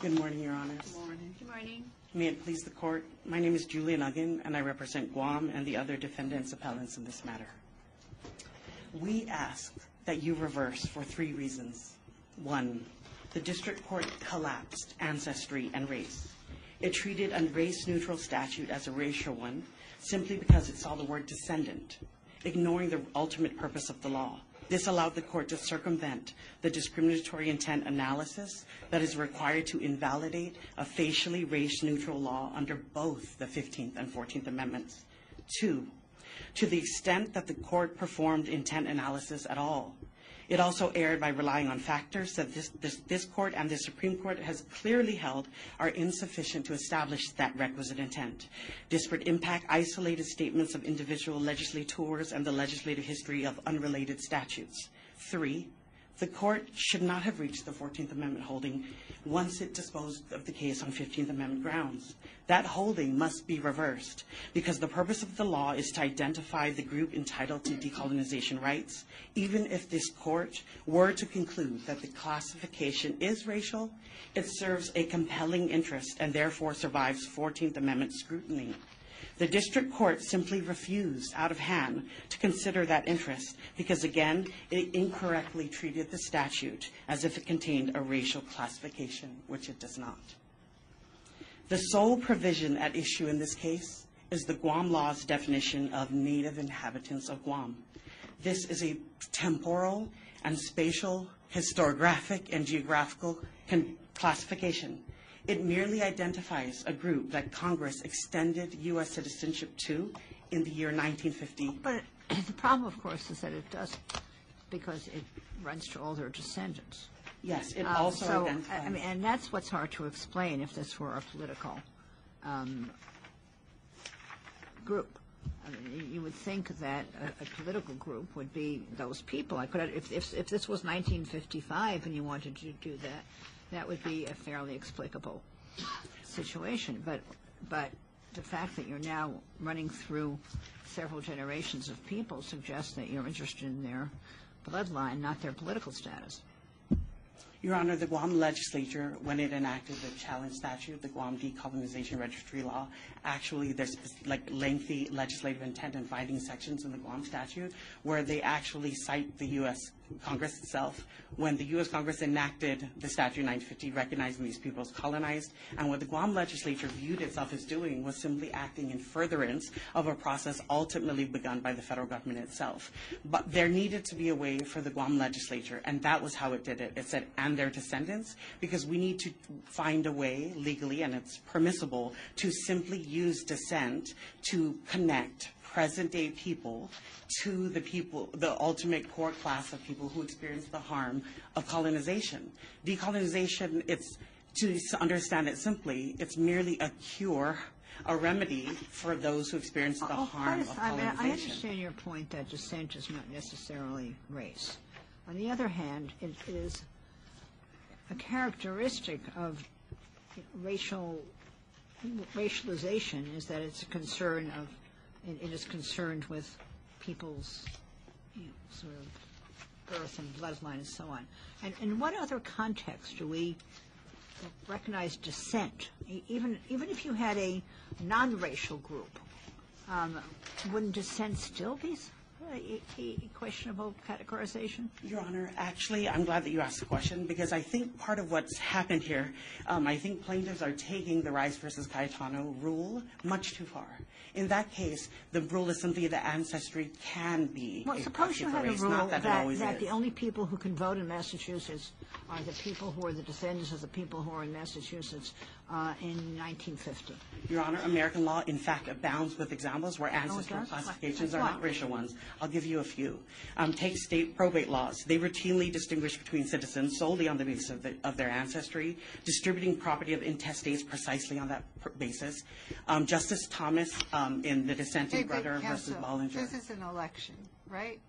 Good morning, Your Honors. Good morning. Good morning. May it please the Court, my name is Julian Aguon, and I represent Guam and the other defendants' appellants in this matter. We ask that you reverse for three reasons. One, the District Court collapsed ancestry and race. It treated a race-neutral statute as a racial one simply because it saw the word descendant, ignoring the ultimate purpose of the law. This allowed the Court to circumvent the discriminatory intent analysis that is required to invalidate a facially race-neutral law under both the 15th and 14th Amendments. Two, to the extent that the Court performed intent analysis at all, it also erred by relying on factors that this Court and the Supreme Court has clearly held are insufficient to establish that requisite intent. Disparate impact isolated statements of individual legislators and the legislative history of unrelated statutes. Three, the Court should not have reached the 14th Amendment holding once it disposed of the case on 15th Amendment grounds. That holding must be reversed because the purpose of the law is to identify the group entitled to decolonization rights. Even if this Court were to conclude that the classification is racial, it serves a compelling interest and therefore survives 14th Amendment scrutiny. The District Court simply refused out of hand to consider that interest because, again, it incorrectly treated the statute as if it contained a racial classification, which it does not. The sole provision at issue in this case is the Guam law's definition of native inhabitants of Guam. This is a temporal and spatial, historiographic, and geographical classification. It merely identifies a group that Congress extended U.S. citizenship to in the year 1950. But the problem, of course, is that it doesn't because it runs to all their descendants. Yes, it um, also so, identifies. And that's what's hard to explain if this were a political um, group. You would think that a political group would be those people. I could, If this was 1955 and you wanted to do that, that would be a fairly explicable situation. But the fact that you're now running through several generations of people suggests that you're interested in their bloodline, not their political status. Your Honor, the Guam legislature, when it enacted the challenge statute, the Guam Decolonization Registry Law, actually there's lengthy legislative intent and finding sections in the Guam statute where they actually cite the U.S. Congress itself. When the U.S. Congress enacted the statute in 1950 recognizing these people as colonized, and what the Guam legislature viewed itself as doing was simply acting in furtherance of a process ultimately begun by the federal government itself. But there needed to be a way for the Guam legislature, and that was how it did it. It said, and their descendants, because we need to find a way legally, and it's permissible, to simply use descent to connect present-day people to the people, the ultimate core class of people who experienced the harm of colonization. Decolonization, it's, to understand it simply, it's merely a cure, a remedy for those who experienced the oh, harm of colonization. I understand your point that descent is not necessarily race. On the other hand, it is a characteristic of racial racialization is that it's a concern of, it is concerned with people's sort of birth and bloodline and so on. And in what other context do we recognize descent? Even if you had a non-racial group, um, wouldn't descent still be a questionable categorization? Your Honor, actually, I'm glad that you asked the question, because I think part of what's happened here, um, I think plaintiffs are taking the Rice v. Cayetano rule much too far. In that case, the rule is simply that ancestry can be a question race, not that it always is. Well, suppose you had a rule that the only people who can vote in Massachusetts are the people who are the descendants of the people who are in Massachusetts Uh, in 1950. Your Honor, American law, in fact, abounds with examples where oh, ancestral classifications are not racial ones. I'll give you a few. Um, take state probate laws. They routinely distinguish between citizens solely on the basis of their ancestry, distributing property of intestates precisely on that basis. Um, Justice Thomas um, in the dissenting Grutter v. Bollinger. This is an election, right?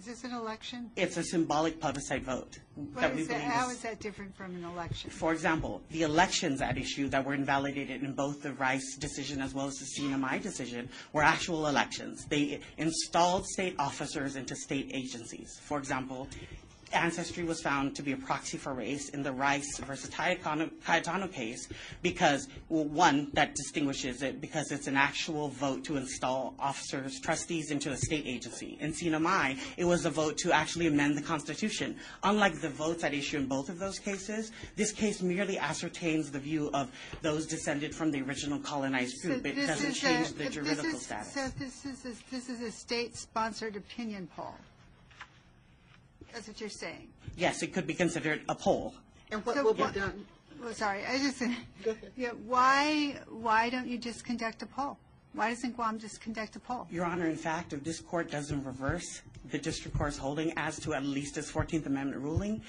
Is this an election? It's a symbolic plebiscite vote. that we believe. How is that different from an election? For example, the elections at issue that were invalidated in both the Rice decision as well as the CNMI decision were actual elections. They installed state officers into state agencies. For example, ancestry was found to be a proxy for race in the Rice versus Cayetano Cayetano case because, well, one, that distinguishes it because it's an actual vote to install officers, trustees into a state agency. In CNMI, it was a vote to actually amend the Constitution. Unlike the votes at issue in both of those cases, this case merely ascertains the view of those descended from the original colonized group. It doesn't change the juridical is- status. So this is, a- this is a state-sponsored opinion poll? That's what you're saying? Yes, it could be considered a poll. And what So will be what- done? Well, sorry, I just, Go ahead. yeah, why, why don't you just conduct a poll? Why doesn't Guam just conduct a poll? Your Honor, in fact, if this court doesn't reverse the district court's holding as to at least its 14th Amendment ruling,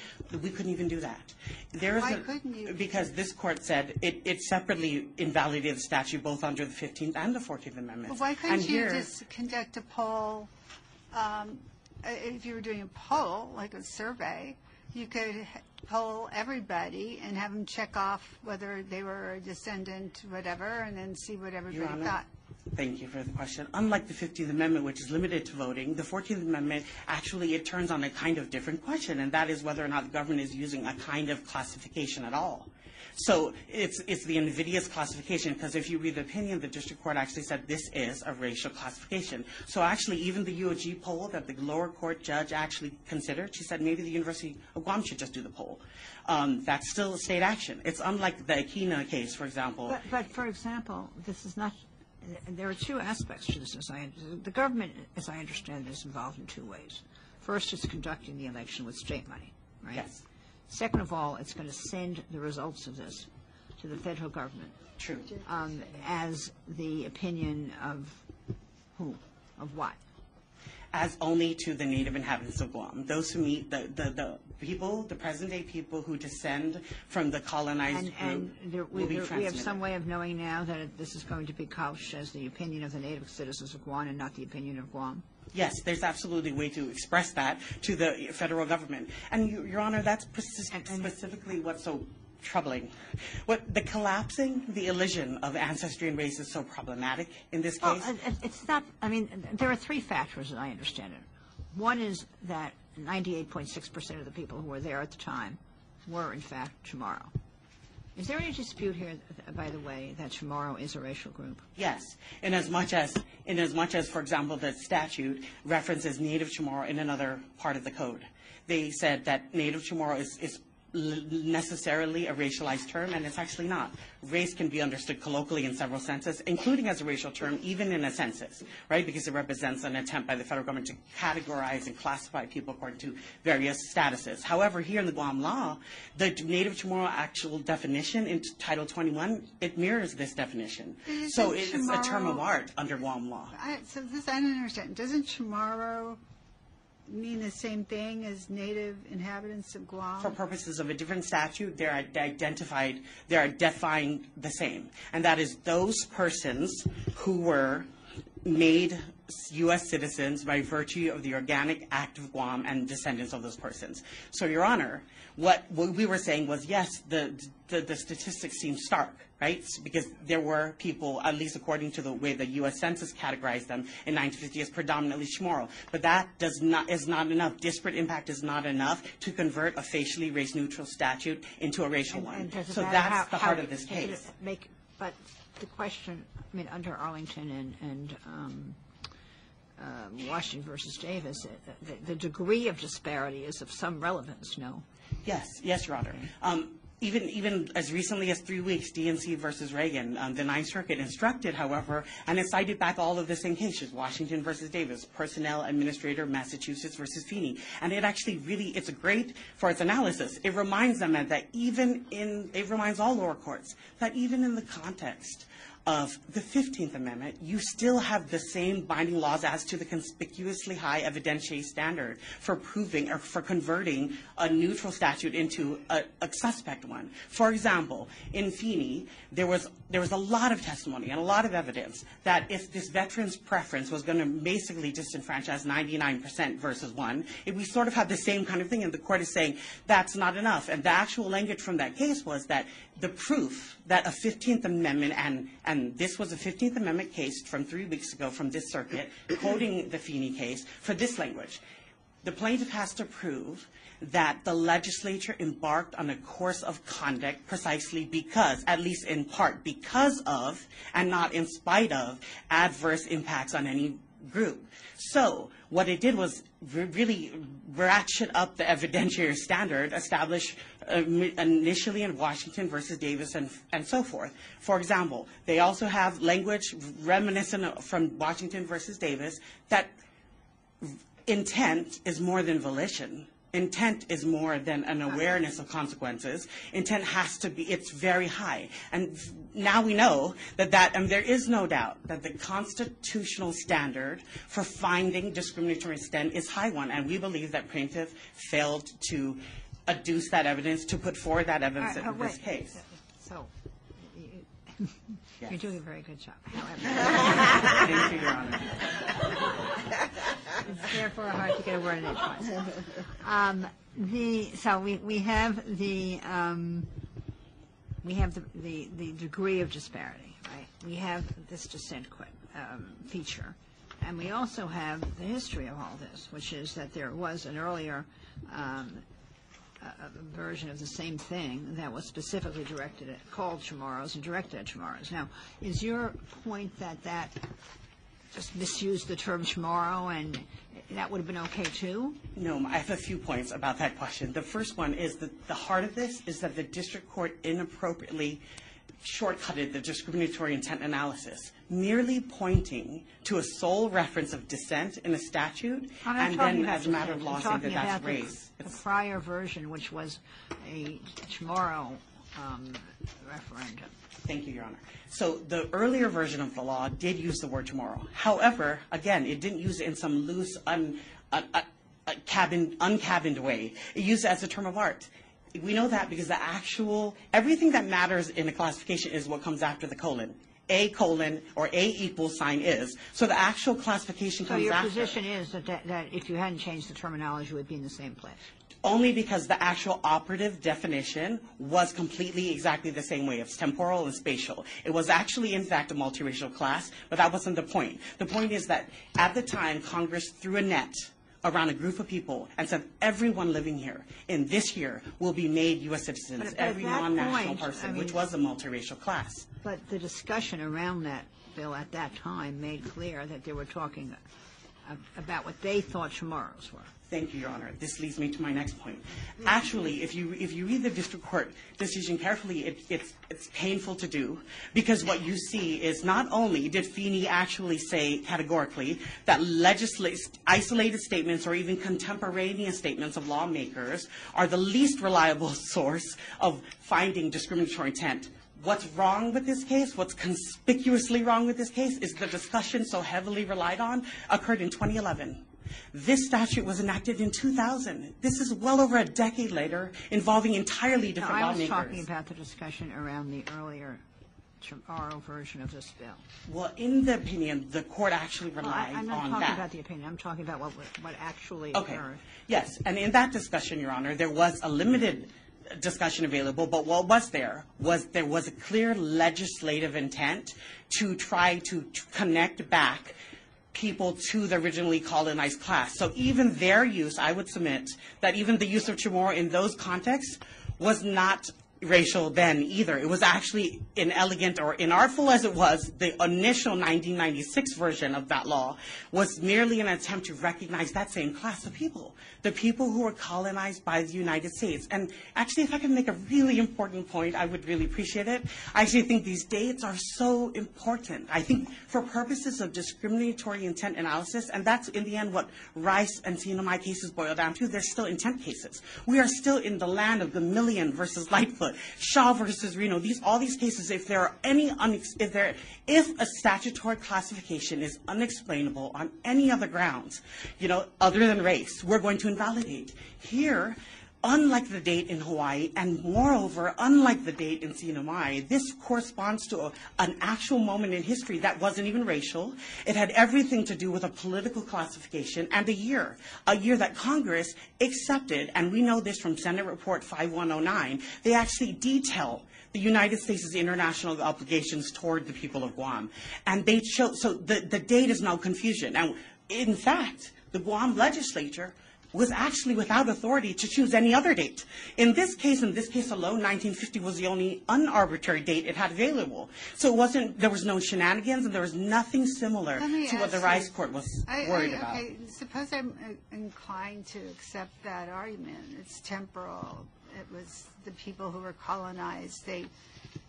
we couldn't even do that. There is Why a- couldn't you? Because this court said it, it separately invalidated the statute both under the 15th and the 14th Well, Amendments. why And couldn't you here- just conduct a poll, um, uh, if you were doing a poll, like a survey, you could h- poll everybody and have them check off whether they were a descendant, whatever, and then see what Your everybody Honor, thought. Thank you for the question. Unlike the 15th Amendment, which is limited to voting, the 14th Amendment, actually, it turns on a kind of different question, and that is whether or not the government is using a kind of classification at all. So it's, it's the invidious classification, because if you read the opinion, the district court actually said this is a racial classification. So actually, even the UOG poll that the lower court judge actually considered, she said maybe the University of Guam should just do the poll. Um, that's still a state action. It's unlike the Aquina case, for example. But, but for example, this is not, there are two aspects to this. As I, the government, as I understand it, is involved in two ways. First, it's conducting the election with state money, right? Yes. Second of all, it's going to send the results of this to the federal government True. um, as the opinion of who? Of what? as only to the native inhabitants of Guam, those who meet the, the, the people, the present-day people who descend from the colonized And, group and there, we, will be there- we have some way of knowing now that it- this is going to be couched as the opinion of the native citizens of Guam and not the opinion of Guam? Yes, there's absolutely a way to express that to the federal government. And, you- Your Honor, that's speci- And- and- specifically what's so troubling. What the collapsing, the illusion of ancestry and race is so problematic in this case. it- it's not, I mean, there are three factors, as I understand it. One is that 98.6% of the people who were there at the time were, in fact, Chamorro. Is there any dispute here, by the way, that Chamorro is a racial group? Yes, in as much as, in as much as, for example, the statute references Native Chamorro in another part of the code. They said that Native Chamorro is, necessarily a racialized term, and it's actually not. Race can be understood colloquially in several senses, including as a racial term, even in a census, right? Because it represents an attempt by the federal government to categorize and classify people according to various statuses. However, here in the Guam law, the Native Chamorro actual definition in Title 21, it mirrors this definition. Isn't So it's a term of art under Guam law. I, so this, I don't understand. Doesn't Chamorro mean the same thing as native inhabitants of Guam? For purposes of a different statute, they're identified, they're defined the same. And that is those persons who were made U.S. citizens by virtue of the organic act of Guam and descendants of those persons. So, Your Honor, what, what we were saying was, yes, the, the, the statistics seem stark, right? Because there were people, at least according to the way the U.S. Census categorized them in 1950 as predominantly Chamorro. But that does not, is not enough. Disparate impact is not enough to convert a facially race-neutral statute into a racial And- one. and So that's how- the heart of this case. Make, but the question, I mean, under Arlington and, um, um, Washington versus Davis, uh, the, degree of disparity is of some relevance, no? Yes, yes, Your Honor. Um, even, as recently as three weeks, DNC versus Reagan, the Ninth Circuit instructed, however, and it cited back all of the same cases, Washington versus Davis, personnel administrator, Massachusetts versus Feeney. And it actually really, it's great for its analysis. It reminds them that even in, it reminds all lower courts that even in the context of the 15th Amendment, you still have the same binding laws as to the conspicuously high evidentiary standard for proving or for converting a neutral statute into a, a suspect one. For example, in Feeney, there was, there was a lot of testimony and a lot of evidence that if this veteran's preference was going to basically disenfranchise 99% versus one, it, we sort of have the same kind of thing, and the court is saying that's not enough. And the actual language from that case was that the proof that a 15th Amendment, and, and this was a 15th Amendment case from three weeks ago from this circuit, quoting the Feeney case, for this language. The plaintiff has to prove that the legislature embarked on a course of conduct precisely because, at least in part, because of, and not in spite of, adverse impacts on any group. So what it did was re- really ratchet up the evidentiary standard established uh, initially in Washington versus Davis and, and so forth. For example, they also have language reminiscent from Washington versus Davis that intent is more than volition. Intent is more than an awareness of consequences. Intent has to be, it's very high. And now we know that that, and there is no doubt that the constitutional standard for finding discriminatory intent is high one. And we believe that plaintiff failed to adduce that evidence, to put forward that evidence in oh, this oh, case. So, you- you're doing a very good job. However, Thank you, Your Honor. it's therefore hard to get a word in edgewise. Um, the, so we, we have the, um, we have the, the, the degree of disparity, right? We have this descent que- um, feature. And we also have the history of all this, which is that there was an earlier um, version of the same thing that was specifically directed at, called Chamorros and directed at Chamorros. Now, is your point that that just misused the term Chamorro and that would have been okay too? No, I have a few points about that question. The first one is that the heart of this is that the district court inappropriately shortcutted the discriminatory intent analysis, merely pointing to a sole reference of descent in a statute, and then about as a matter of law saying talking that that's about the- race. The prior version, which was a Chamorro um, Um, referendum. Thank you, Your Honor. So the earlier version of the law did use the word Chamorro. However, again, it didn't use it in some loose, un, un, un, un- cabin, uncabined way. It used it as a term of art. We know that because the actual, everything that matters in a classification is what comes after the colon. A colon or A equals sign is. So the actual classification So your after. position is that if you hadn't changed the terminology, it would be in the same place? Only because the actual operative definition was completely exactly the same way. It's temporal and spatial. It was actually, in fact, a multiracial class, but that wasn't the point. The point is that at the time, Congress threw a net around a group of people and said everyone living here in this year will be made U.S. citizens, every non-national point, I person, mean- which was a multiracial class. But the discussion around that bill at that time made clear that they were talking about what they thought Chamorros were. Thank you, Your Honor. This leads me to my next point. Actually, if you, if you read the district court decision carefully, it, it's, it's painful to do because what you see is not only did Feeney actually say categorically that isolated statements or even contemporaneous statements of lawmakers are the least reliable source of finding discriminatory intent. What's wrong with this case, what's conspicuously wrong with this case, is the discussion so heavily relied on occurred in 2011. This statute was enacted in 2000. This is well over a decade later, involving entirely No, different I was lawmakers. talking about the discussion around the earlier Chamorro version of this bill. Well, in the opinion, the court actually Well, I- relied I'm not talking about the opinion, I'm talking about what, what actually Okay. occurred. Yes, and in that discussion, Your Honor, there was a limited discussion available, but what was there was there was a clear legislative intent to try to connect back people to the originally colonized class. So even their use, I would submit that even the use of Chamorro in those contexts was not racial then either. It was actually inelegant or inartful as it was. The initial 1996 version of that law was merely an attempt to recognize that same class of people, the people who were colonized by the United States. And actually, if I can make a really important point, I would really appreciate it. I actually think these dates are so important. I think for purposes of discriminatory intent analysis, and that's in the end what Rice and CNMI cases boil down to, they're still intent cases. We are still in the land of Gomillion versus Lightfoot, Shaw versus Reno. These all these cases, if there are any unex- if there if a statutory classification is unexplainable on any other grounds, you know, other than race, we're going to invalidate. Here, Unlike the date in Hawaii, and moreover, unlike the date in CNMI, this corresponds to a, an actual moment in history that wasn't even racial. It had everything to do with a political classification and a year, a year that Congress accepted, and we know this from Senate Report 5109. They actually detail the United States' international obligations toward the people of Guam. And they show, so the, the date is no confusion. Now, in fact, the Guam legislature was actually without authority to choose any other date. In this case, in this case alone, 1950 was the only unarbitrary date it had available. So it wasn't, there was no shenanigans and there was nothing similar Let me to what the ask Rice you- Court was I- I- worried about. Okay, suppose I'm uh, inclined to accept that argument. It's temporal. It was the people who were colonized. They,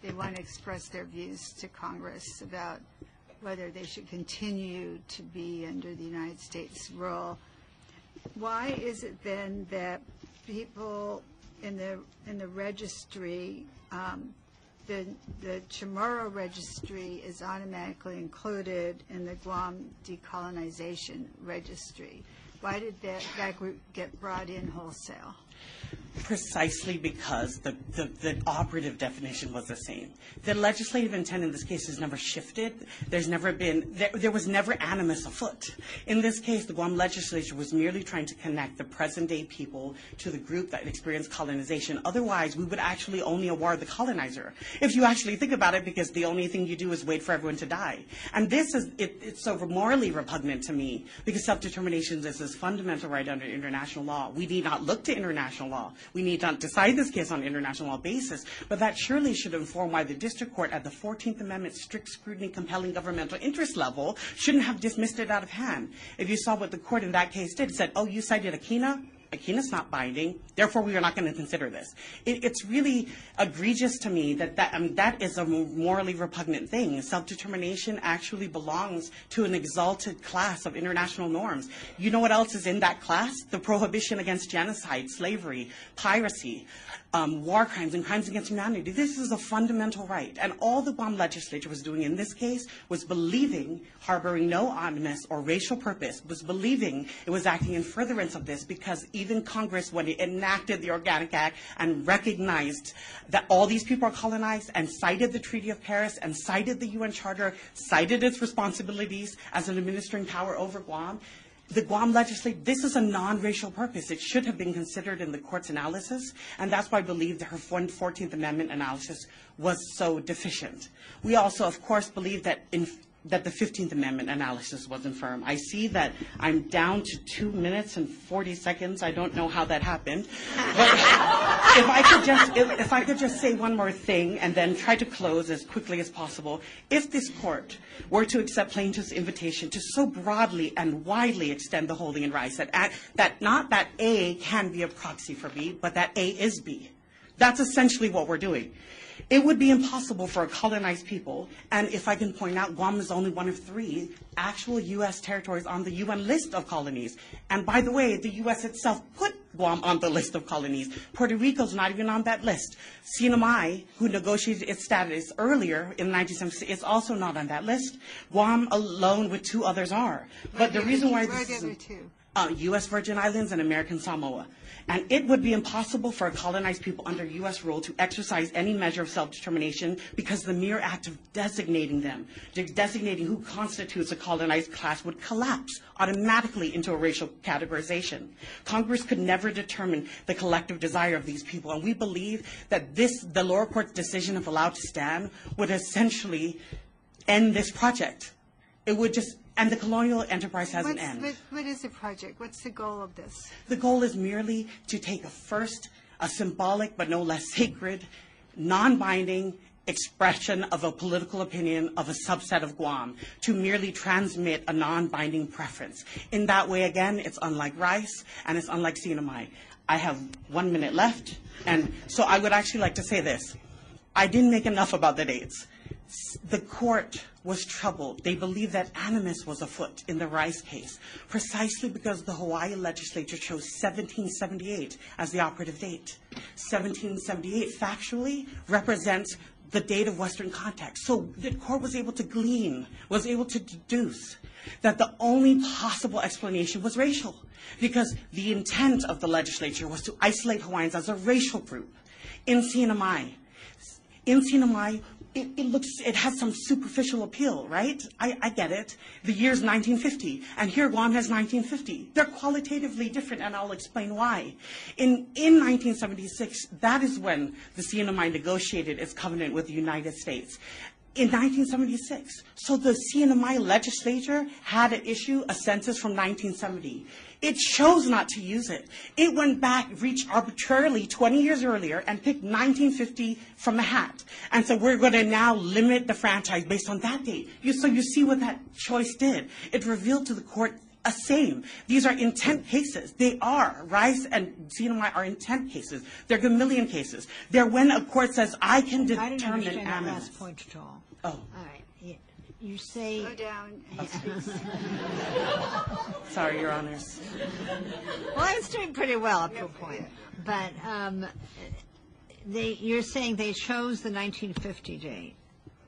they want to express their views to Congress about whether they should continue to be under the United States rule. Why is it then that people in the, in the registry, um, the, the Chamorro registry is automatically included in the Guam decolonization registry? Why did that, that group get brought in wholesale? Precisely because the, the, the operative definition was the same. The legislative intent in this case has never shifted. There's never been, there, there was never animus afoot. In this case, the Guam legislature was merely trying to connect the present day people to the group that experienced colonization. Otherwise, we would actually only award the colonizer. If you actually think about it, because the only thing you do is wait for everyone to die. And this is, it, it's so morally repugnant to me because self-determination is this fundamental right under international law. We need not look to international law. We need not decide this case on international law basis, but that surely should inform why the district court at the 14th Amendment strict scrutiny compelling governmental interest level shouldn't have dismissed it out of hand. If you saw what the court in that case did, it said, oh, you cited Aquina? Aquina's not binding, therefore we are not going to consider this. It, it's really egregious to me that that, I mean, that is a morally repugnant thing. Self-determination actually belongs to an exalted class of international norms. You know what else is in that class? The prohibition against genocide, slavery, piracy, um, war crimes, and crimes against humanity. This is a fundamental right. And all the Guam legislature was doing in this case was believing, harboring no animus or racial purpose, was believing it was acting in furtherance of this because even Congress, when it enacted the Organic Act and recognized that all these people are colonized and cited the Treaty of Paris and cited the UN Charter, cited its responsibilities as an administering power over Guam, the Guam legislature, this is a non-racial purpose. It should have been considered in the court's analysis, and that's why I believe that her 14th Amendment analysis was so deficient. We also, of course, believe that in that the 15th Amendment analysis was infirm. I see that I'm down to two minutes and 40 seconds. I don't know how that happened. But if I could just, if, if I could just say one more thing and then try to close as quickly as possible. If this court were to accept plaintiff's invitation to so broadly and widely extend the holding in Rice that, at- that not that A can be a proxy for B, but that A is B. That's essentially what we're doing. It would be impossible for a colonized people, and if I can point out, Guam is only one of three actual U.S. territories on the UN list of colonies. And by the way, the U.S. itself put Guam on the list of colonies. Puerto Rico's not even on that list. CNMI, who negotiated its status earlier in 1976, is also not on that list. Guam alone with two others are. But the reason why this is uh, U.S. Virgin Islands and American Samoa. And it would be impossible for a colonized people under U.S. rule to exercise any measure of self-determination because the mere act of designating them, designating who constitutes a colonized class would collapse automatically into a racial categorization. Congress could never determine the collective desire of these people, and we believe that this, the lower court's decision of allowed to stand, would essentially end this project. It would just, and the colonial enterprise has an What's- end. What, what is the project? What's the goal of this? The goal is merely to take a first, a symbolic but no less sacred, non-binding expression of a political opinion of a subset of Guam to merely transmit a non-binding preference. In that way, again, it's unlike Rice and it's unlike CNMI. I have one minute left, and so I would actually like to say this. I didn't make enough about the dates. The court was troubled. They believed that animus was afoot in the Rice case, precisely because the Hawaii legislature chose 1778 as the operative date. 1778 factually represents the date of Western contact. So the court was able to glean, was able to deduce that the only possible explanation was racial, because the intent of the legislature was to isolate Hawaiians as a racial group. In CNMI, in CNMI, it, it looks, it has some superficial appeal, right? I, I get it. The year's 1950, and here Guam has 1950. They're qualitatively different, and I'll explain why. In, in 1976, that is when the CNMI negotiated its covenant with the United States. In 1976, so the CNMI legislature had to issue a census from 1970. It chose not to use it. It went back, reached arbitrarily 20 years earlier, and picked 1950 from the hat. And so we're going to now limit the franchise based on that date. You, so you see what that choice did. It revealed to the court a same. These are intent cases. They are. Rice and CNMI are intent cases. They're Gomillion cases. They're when a court says, I can determine." I didn't understand that last point at all. Oh. All right. You- You say, Go down. Sorry, Your Honors. well, I was doing pretty well up to a point. But um, they, you're saying they chose the 1950 date.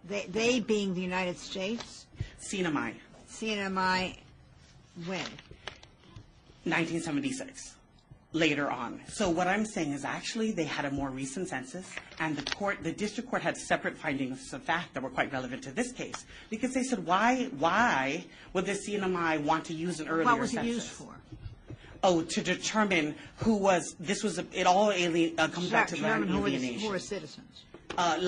They, they being the United States, CNMI, CNMI, when? 1976. Later on. So what I'm saying is actually they had a more recent census, and the court, the district court had separate findings of fact that were quite relevant to this case. Because they said, why, why would the CNMI want to use an earlier census? What was it used for? Oh, to determine who was, this was, a- it all alien, uh, comes back to land Determine who were the- alienation. Who were citizens. uh,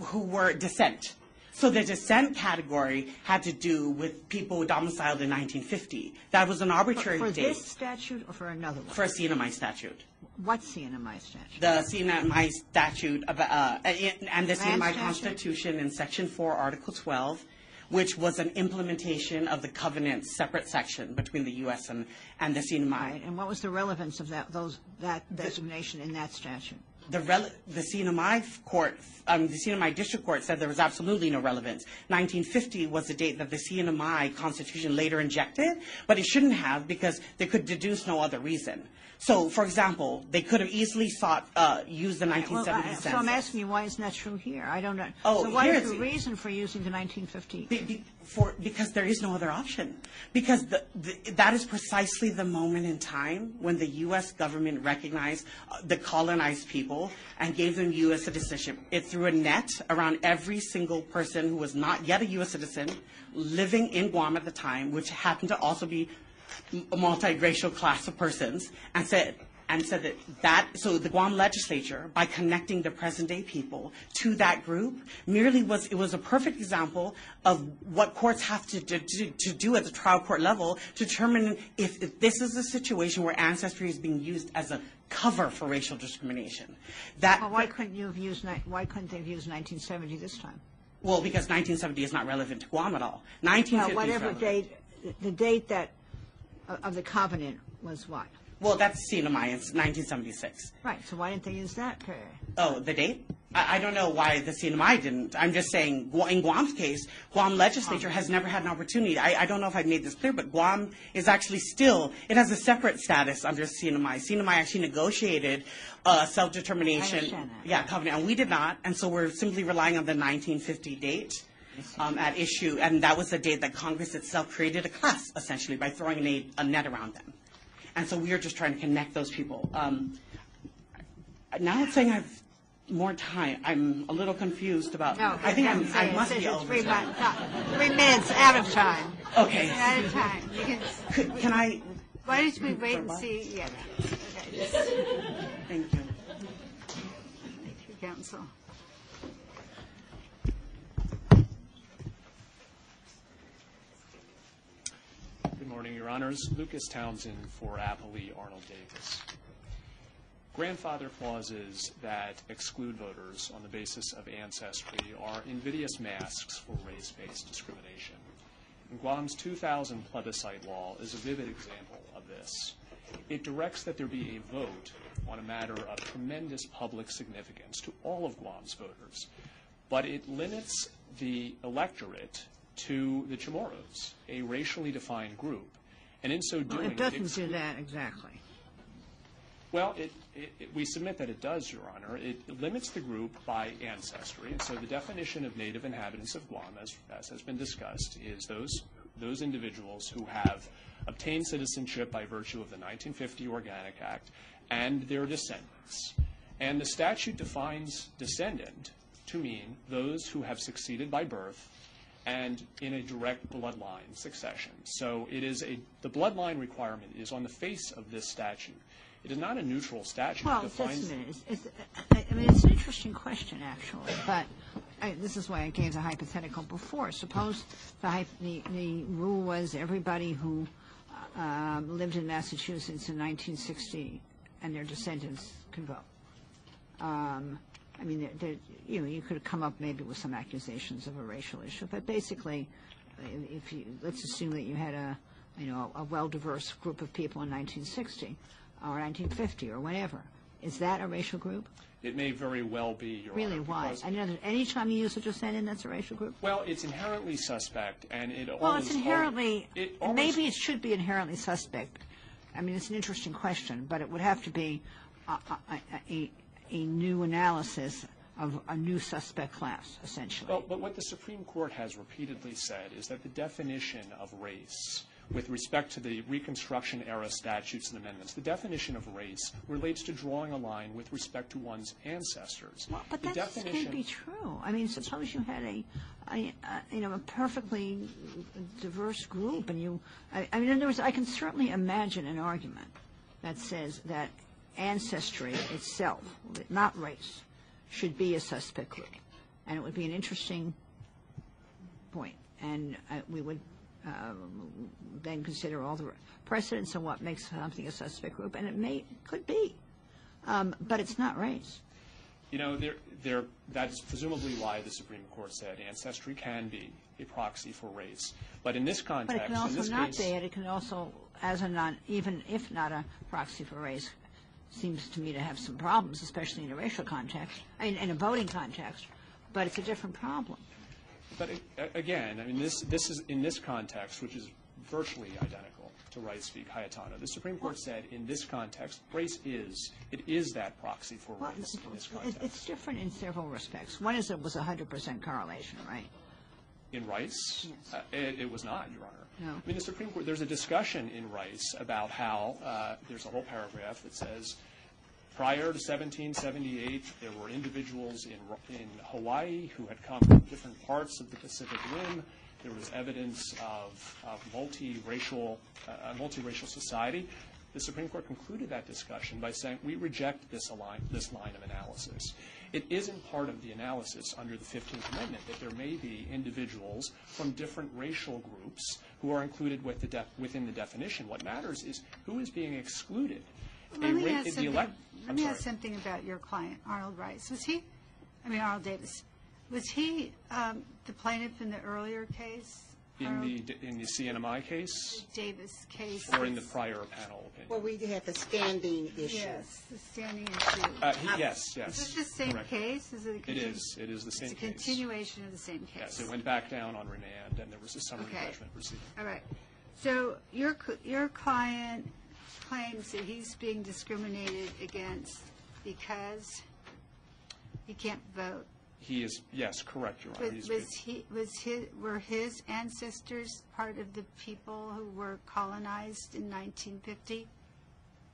who were descent. So the descent category had to do with people domiciled in 1950. That was an arbitrary For date For this statute or for another one? for a CNMI statute. What CNMI statute? The CNMI statute about, uh, and and the Land CNMI statute? Constitution in Section 4, Article 12, which was an implementation of the covenant separate section between the U.S. and, and the CNMI. Right, and what was the relevance of that, those, that designation in that statute? The rel- the court, um, the CNMI district court said there was absolutely no relevance. 1950 was the date that the CNMI constitution later injected, but it shouldn't have because they could deduce no other reason. So, for example, they could have easily sought, uh, used the Well, 1970 I- census. So I'm asking you, why isn't that true here? I don't know. Oh, So what here is it's- the reason for using the 1950? Be- be- for, because there is no other option. Because the, the, that is precisely the moment in time when the U.S. government recognized uh, the colonized people and gave them U.S. citizenship. It threw a net around every single person who was not yet a U.S. citizen living in Guam at the time, which happened to also be multiracial class of persons, and said, and said that that, so the Guam legislature, by connecting the present day people to that group, merely was, it was a perfect example of what courts have to, to, to- to do at the trial court level to determine if, if this is a situation where ancestry is being used as a cover for racial discrimination. That, Well, why couldn't you have used, why couldn't they have used 1970 this time? well, because 1970 is not relevant to Guam at all. Well, 1950 is whatever date, the date that, of the covenant was what? Well, that's CNMI, it's 1976. Right, so why didn't they use that period? Oh, the date? I, I don't know why the CNMI didn't. I'm just saying, Gu- in Guam's case, Guam legislature has never had an opportunity. I, I don't know if I've made this clear, but Guam is actually still, it has a separate status under CNMI. CNMI actually negotiated uh, self-determination. I understand that. Yeah, covenant, and we did not, and so we're simply relying on the 1950 date um, at issue, and that was the date that Congress itself created a class, essentially, by throwing a, a net around them. And so we are just trying to connect those people. Um, now it's saying I have more time. I'm a little confused about. No, I think I'm, I must be over. three time. mon- no, Three minutes out of time. Okay. At a time. You can, Could, can I? why don't we wait and see? Yeah. Okay. Thank you. Thank you, counsel. Good morning, Your Honors. Lucas Townsend for Appellee Arnold Davis. Grandfather clauses that exclude voters on the basis of ancestry are invidious masks for race-based discrimination. And Guam's 2000 plebiscite law is a vivid example of this. It directs that there be a vote on a matter of tremendous public significance to all of Guam's voters, but it limits the electorate to the Chamorros, a racially defined group. And in so Well, doing, it doesn't do that exactly. well, it, it, it- we submit that it does, Your Honor. It limits the group by ancestry, and so the definition of native inhabitants of Guam, as, as has been discussed, is those, those individuals who have obtained citizenship by virtue of the 1950 Organic Act and their descendants. And the statute defines descendant to mean those who have succeeded by birth and in a direct bloodline succession. So it is a, the bloodline requirement is on the face of this statute. It is not a neutral statute. Well, just a minute. I mean, it's an interesting question, actually, but I- this is why I gave the hypothetical before. Suppose the the the rule was everybody who, um, lived in Massachusetts in 1960 and their descendants can vote. I mean, there- there- you know, you could come up maybe with some accusations of a racial issue, but basically, if you, let's assume that you had a, you know, a well-diverse group of people in 1960 or 1950 or whatever. is that a racial group? It may very well be, Your Honor. Really, why? I know that any time you use a descendant, that's a racial group? Well, it's inherently suspect, and it Well, always... it's inherently, maybe it should be inherently suspect. I mean, it's an interesting question, but it would have to be uh, uh, uh, a, new analysis of a new suspect class, essentially. Well, but what the Supreme Court has repeatedly said is that the definition of race with respect to the Reconstruction era statutes and amendments, the definition of race relates to drawing a line with respect to one's ancestors. Well, but The that can't be true. I mean, suppose you had a, a, a you know, a perfectly diverse group, and you, I, I mean, in other words, I can certainly imagine an argument that says that ancestry itself, not race, should be a suspect group, and it would be an interesting point. and uh, we would um, then consider all the precedents on what makes something a suspect group, and it may, could be, um, but it's not race. You know, there, there, that's presumably why the Supreme Court said ancestry can be a proxy for race. But in this context, But it can also not be, and it can also, as a non, even if not a proxy for race, seems to me to have some problems, especially in a racial context, in a voting context, but it's a different problem. But a- again, I mean, this, this is, in this context, which is virtually identical to Rice v. Cayetano, the Supreme Court said in this context, race is, it is that proxy for Well, race in this context. it's different in several respects. One is it was a hundred percent correlation, right? In Rice? Yes. Uh, It, it was not, Your Honor. No. I mean, the Supreme Court, there's a discussion in Rice about how, uh, there's a whole paragraph that says, prior to 1778, there were individuals in, in Hawaii who had come from different parts of the Pacific Rim. There was evidence of, of multiracial, uh, multiracial society. The Supreme Court concluded that discussion by saying, we reject this align, this line of analysis. It isn't part of the analysis under the 15th Amendment that there may be individuals from different racial groups who are included with the def, within the definition. What matters is who is being excluded. Let me ra- ask something, elect- let me ask something about your client, Arnold Rice. Was he, I mean, Arnold Davis, was he um, the plaintiff in the earlier case? In the, in the CNMI case Davis case? or in the prior panel Well, opinion? we have the standing issue. Yes, the standing issue. Uh, he- Yes, yes. Is this the same correct. case? Is it a It continu- is, it is the same It's a case. continuation of the same case? Yes, it went back down on remand, and there was a summary Okay. judgment proceeding. All right. So your, cl- your client claims that he's being discriminated against because he can't vote. He is, yes, correct, Your Honor. Was He's- was he, was his, were his ancestors part of the people who were colonized in 1950?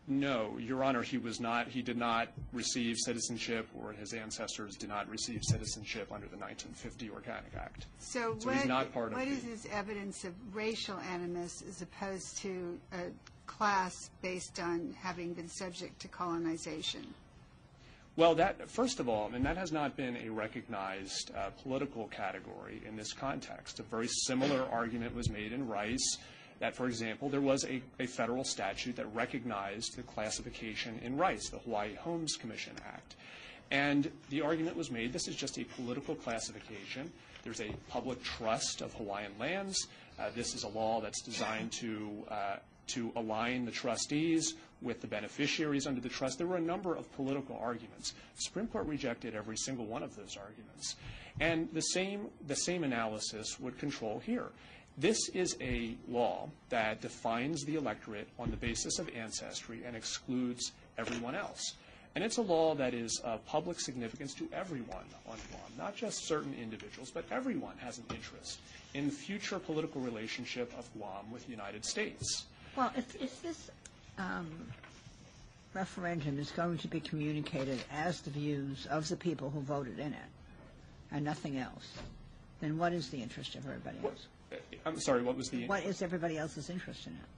No, Your Honor, he was not, he did not receive citizenship, or his ancestors did not receive citizenship under the 1950 Organic Act. So So he's what, not part of what the- is his evidence of racial animus as opposed to a class based on having been subject to colonization? Well, that, first of all, and that has not been a recognized uh, political category in this context. A very similar argument was made in Rice that, for example, there was a, a federal statute that recognized the classification in Rice, the Hawaii Homes Commission Act. And the argument was made, this is just a political classification. There's a public trust of Hawaiian lands. Uh, This is a law that's designed to, uh, to align the trustees with the beneficiaries under the trust. There were a number of political arguments. The Supreme Court rejected every single one of those arguments. And the same, the same analysis would control here. This is a law that defines the electorate on the basis of ancestry and excludes everyone else. And it's a law that is of public significance to everyone on Guam, not just certain individuals, but everyone has an interest in the future political relationship of Guam with the United States. Well, if this referendum is going to be communicated as the views of the people who voted in it, and nothing else, then what is the interest of everybody else? Uh, I'm sorry, what was the? What is everybody else's interest in it?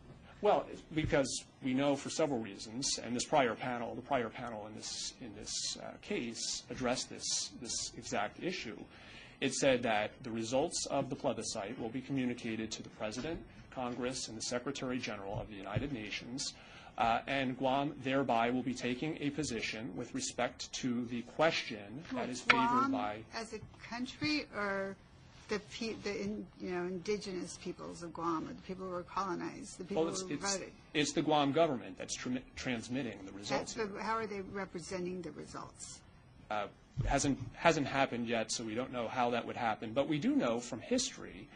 Well, because we know for several reasons, and this prior panel, the prior panel in this, in this uh, case addressed this, this exact issue. It said that the results of the plebiscite will be communicated to the President, Congress and the Secretary General of the United Nations, uh, and Guam thereby will be taking a position with respect to the question that is favored Guam by. as a country or the, pe- the in, you know, indigenous peoples of Guam, or the people who were colonized, the people Well, it's, who it's, voted? it's the Guam government that's tr- transmitting the results. That's, here. but how are they representing the results? uh, hasn't hasn't happened yet, so we don't know how that would happen. But we do know from history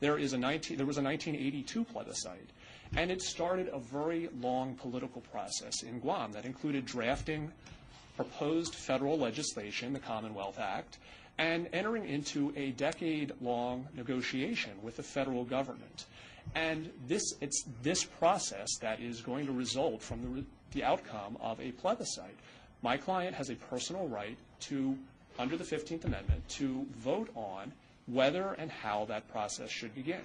there is a 19, there was a 1982 plebiscite, and it started a very long political process in Guam that included drafting proposed federal legislation, the Commonwealth Act, and entering into a decade-long negotiation with the federal government. And this, it's this process that is going to result from the, the outcome of a plebiscite. My client has a personal right to, under the 15th Amendment, to vote on whether and how that process should begin.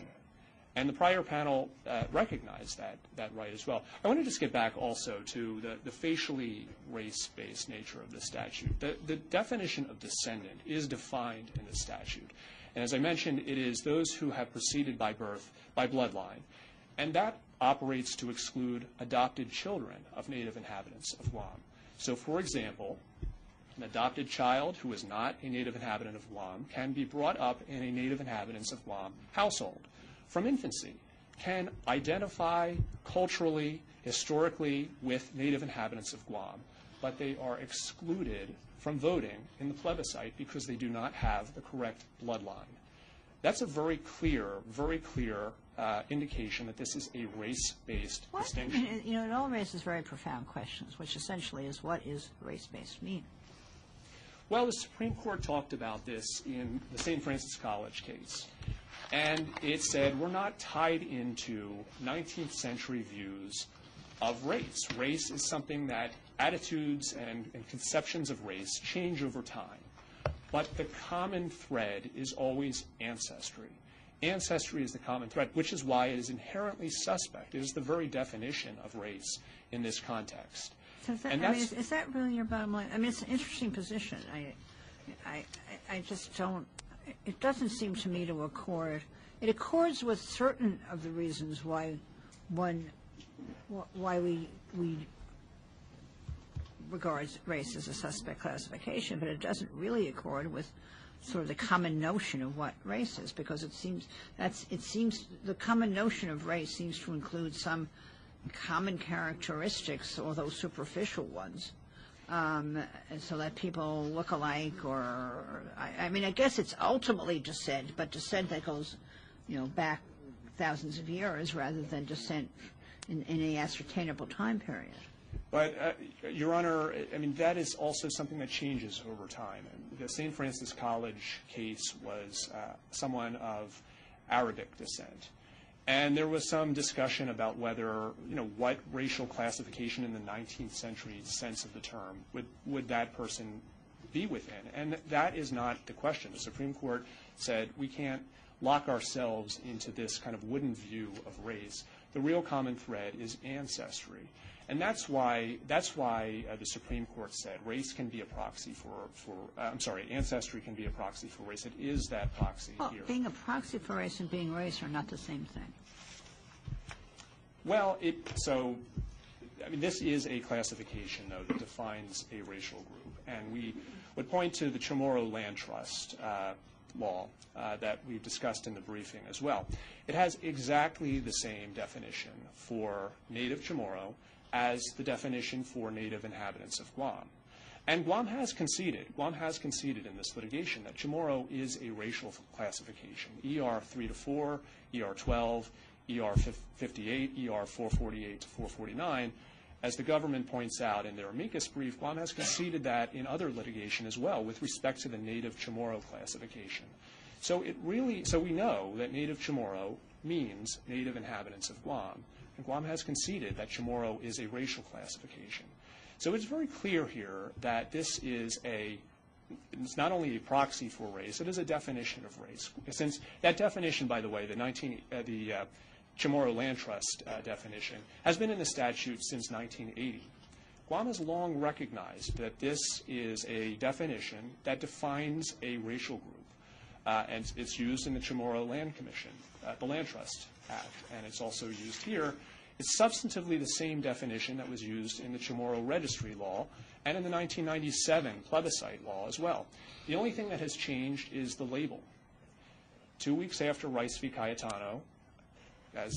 And the prior panel uh, recognized that, that right as well. I want to just get back also to the, the facially race-based nature of the statute. The, the definition of descendant is defined in the statute. And as I mentioned, it is those who have proceeded by birth, by bloodline. And that operates to exclude adopted children of native inhabitants of Guam. So, for example, an adopted child who is not a native inhabitant of Guam can be brought up in a native inhabitants of Guam household from infancy, can identify culturally, historically with native inhabitants of Guam, but they are excluded from voting in the plebiscite because they do not have the correct bloodline. That's a very clear, very clear uh, indication that this is a race-based distinction. you know, it all raises very profound questions, which essentially is what is race-based mean? Well, the Supreme Court talked about this in the St. Francis College case. And it said we're not tied into 19th century views of race. Race is something that attitudes and, and conceptions of race change over time. But the common thread is always ancestry. Ancestry is the common thread, which is why it is inherently suspect. It is the very definition of race in this context. Is that, And I mean, is, is that really your bottom line? I mean, it's an interesting position. I, I, I just don't. It doesn't seem to me to accord. It accords with certain of the reasons why one, why we we regards race as a suspect classification, but it doesn't really accord with sort of the common notion of what race is, because it seems that's it seems the common notion of race seems to include some common characteristics, although superficial ones, um, so that people look alike, or I, mean, I guess it's ultimately descent, but descent that goes, you know, back thousands of years rather than descent in, in a ascertainable time period. But, uh, Your Honor, I mean, that is also something that changes over time. The St. Francis College case was uh, someone of Arabic descent. And there was some discussion about whether, you know, what racial classification in the 19th century sense of the term would, would that person be within. And that is not the question. The Supreme Court said we can't lock ourselves into this kind of wooden view of race. The real common thread is ancestry. And that's why, that's why uh, the Supreme Court said race can be a proxy for, for uh, I'm sorry, ancestry can be a proxy for race. It is that proxy Well, here. being a proxy for race and being race are not the same thing. Well, it, so, I mean, this is a classification, though, that defines a racial group. And we would point to the Chamorro Land Trust uh, law uh, that we've discussed in the briefing as well. It has exactly the same definition for native Chamorro as the definition for native inhabitants of Guam. And Guam has conceded, Guam has conceded in this litigation that Chamorro is a racial classification. ER 3 to 4, ER 12, ER 58, ER 448 to 449. As the government points out in their amicus brief, Guam has conceded that in other litigation as well with respect to the native Chamorro classification. So it really, so we know that native Chamorro means native inhabitants of Guam. And Guam has conceded that Chamorro is a racial classification. So it's very clear here that this is a, it's not only a proxy for race, it is a definition of race. Since that definition, by the way, the 19, uh, the uh, Chamorro Land Trust uh, definition, has been in the statute since 1980. Guam has long recognized that this is a definition that defines a racial group. Uh, and it's used in the Chamorro Land Commission, uh, the Land Trust Act, and it's also used here. It's substantively the same definition that was used in the Chamorro Registry Law and in the 1997 plebiscite law as well. The only thing that has changed is the label. Two weeks after Rice v. Cayetano, as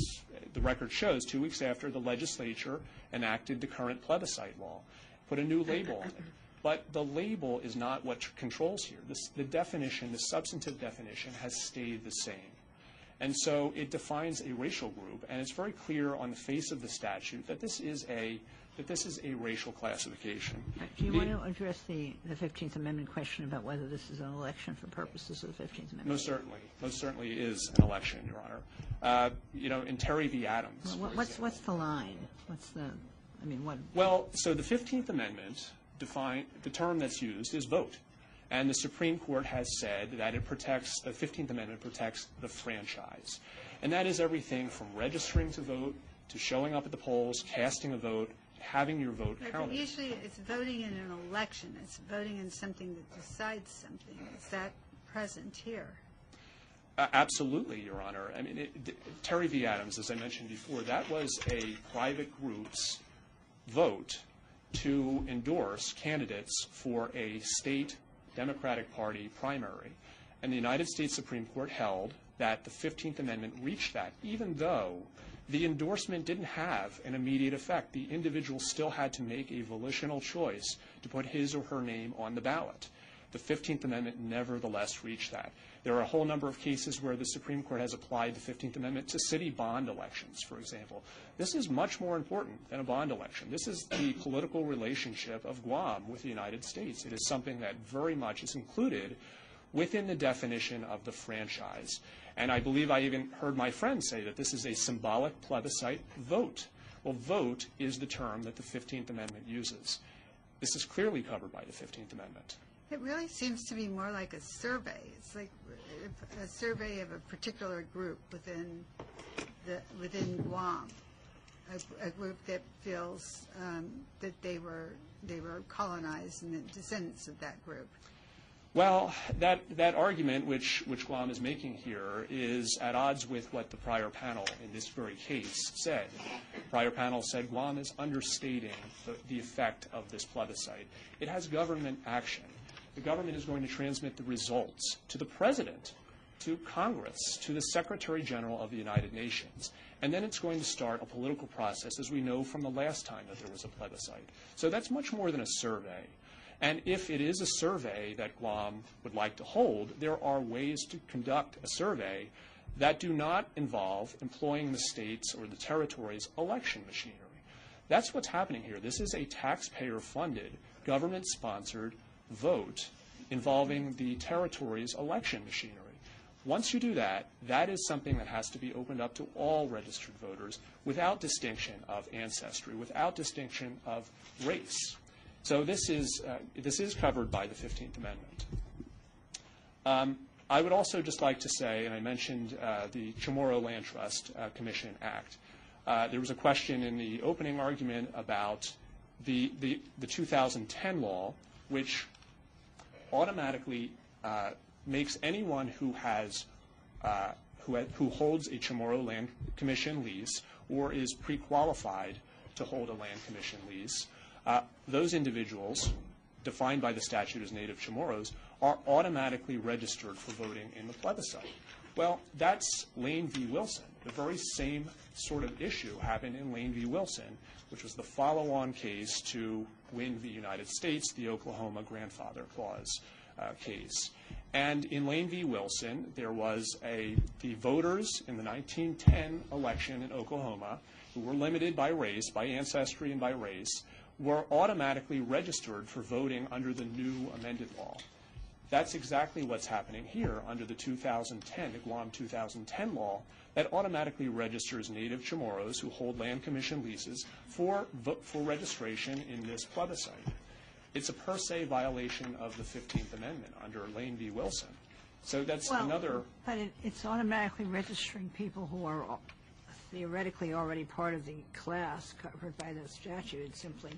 the record shows, two weeks after the legislature enacted the current plebiscite law, put a new label on it. But the label is not what controls here. This, the definition, the substantive definition, has stayed the same. And so it defines a racial group, and it's very clear on the face of the statute that this is a that this is a racial classification. Do you want to address the, the 15th Amendment question about whether this is an election for purposes of the 15th Amendment? Most certainly, most certainly is an election, Your Honor. Uh, you know, in Terry v. Adams. Well, for What's, example- what's the line? What's the, I mean, what, Well, so the 15th Amendment define, the term that's used is vote. And the Supreme Court has said that it protects, the 15th Amendment protects the franchise. And that is everything from registering to vote, to showing up at the polls, casting a vote, having your vote But counted. Usually it's voting in an election, it's voting in something that decides something. Is that present here? Uh, Absolutely, Your Honor. I mean, it- th- Terry v. Adams, as I mentioned before, that was a private group's vote to endorse candidates for a state Democratic Party primary. And the United States Supreme Court held that the 15th Amendment reached that, even though the endorsement didn't have an immediate effect. The individual still had to make a volitional choice to put his or her name on the ballot. The 15th Amendment nevertheless reached that. There are a whole number of cases where the Supreme Court has applied the 15th Amendment to city bond elections, for example. This is much more important than a bond election. This is the political relationship of Guam with the United States. It is something that very much is included within the definition of the franchise. And I believe I even heard my friend say that this is a symbolic plebiscite vote. Well, vote is the term that the 15th Amendment uses. This is clearly covered by the 15th Amendment. It really seems to be more like a survey. It's like a survey of a particular group within the, within Guam. A, a group that feels um, that they were, they were colonized and the descendants of that group. Well, that, that argument, which, which Guam is making here, is at odds with what the prior panel in this very case said. The prior panel said Guam is understating the, the effect of this plebiscite. It has government action. The government is going to transmit the results to the president, to Congress, to the Secretary General of the United Nations. And then it's going to start a political process, as we know from the last time that there was a plebiscite. So that's much more than a survey. And if it is a survey that Guam would like to hold, there are ways to conduct a survey that do not involve employing the state's or the territory's election machinery. That's what's happening here. This is a taxpayer-funded, government-sponsored vote involving the territory's election machinery. Once you do that, that is something that has to be opened up to all registered voters without distinction of ancestry, without distinction of race. So this is, uh, this is covered by the 15th Amendment. Um, I would also just like to say, and I mentioned uh, the Chamorro Land Trust uh, Commission Act. Uh, there was a question in the opening argument about the, the, the 2010 law, which automatically uh, makes anyone who has uh, who, who holds a Chamorro Land Commission lease or is pre-qualified to hold a land commission lease, uh, those individuals, defined by the statute as native Chamorros, are automatically registered for voting in the plebiscite. Well, that's Lane v. Wilson. The very same sort of issue happened in Lane v. Wilson, which was the follow-on case to Guinn v. United States, the Oklahoma grandfather clause uh, case. And in Lane v. Wilson, there was a, the voters in the 1910 election in Oklahoma, who were limited by race, by ancestry and by race, were automatically registered for voting under the new amended law. That's exactly what's happening here under the 2010, the Guam 2010 law, that automatically registers native Chamorros who hold land commission leases for, for registration in this plebiscite. It's a per se violation of the 15th Amendment under Lane v. Wilson. So that's well, another, but it, it's automatically registering people who are theoretically already part of the class covered by the statute. It's simply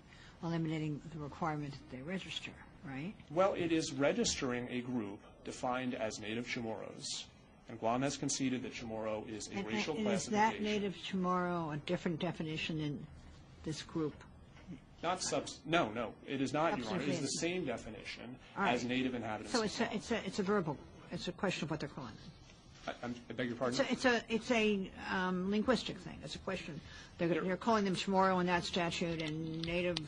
eliminating the requirement that they register. right? Well, it is registering a group defined as Native Chamorros, and Guam has conceded that Chamorro is a racial and is that native Chamorro a different definition in this group? Not subs, no, no, it is not, Your Honor. It is the same definition as native inhabitants. So it's a, it's a, it's a verbal, it's a question of what they're calling it. I beg your pardon? it's a, it's a um, linguistic thing. It's a question. They're, they're calling them Chamorro in that statute and native